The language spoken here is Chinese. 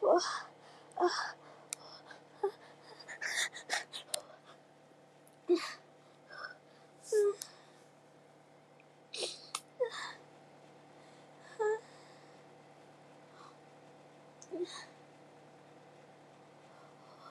我啊！嗯，嗯，嗯。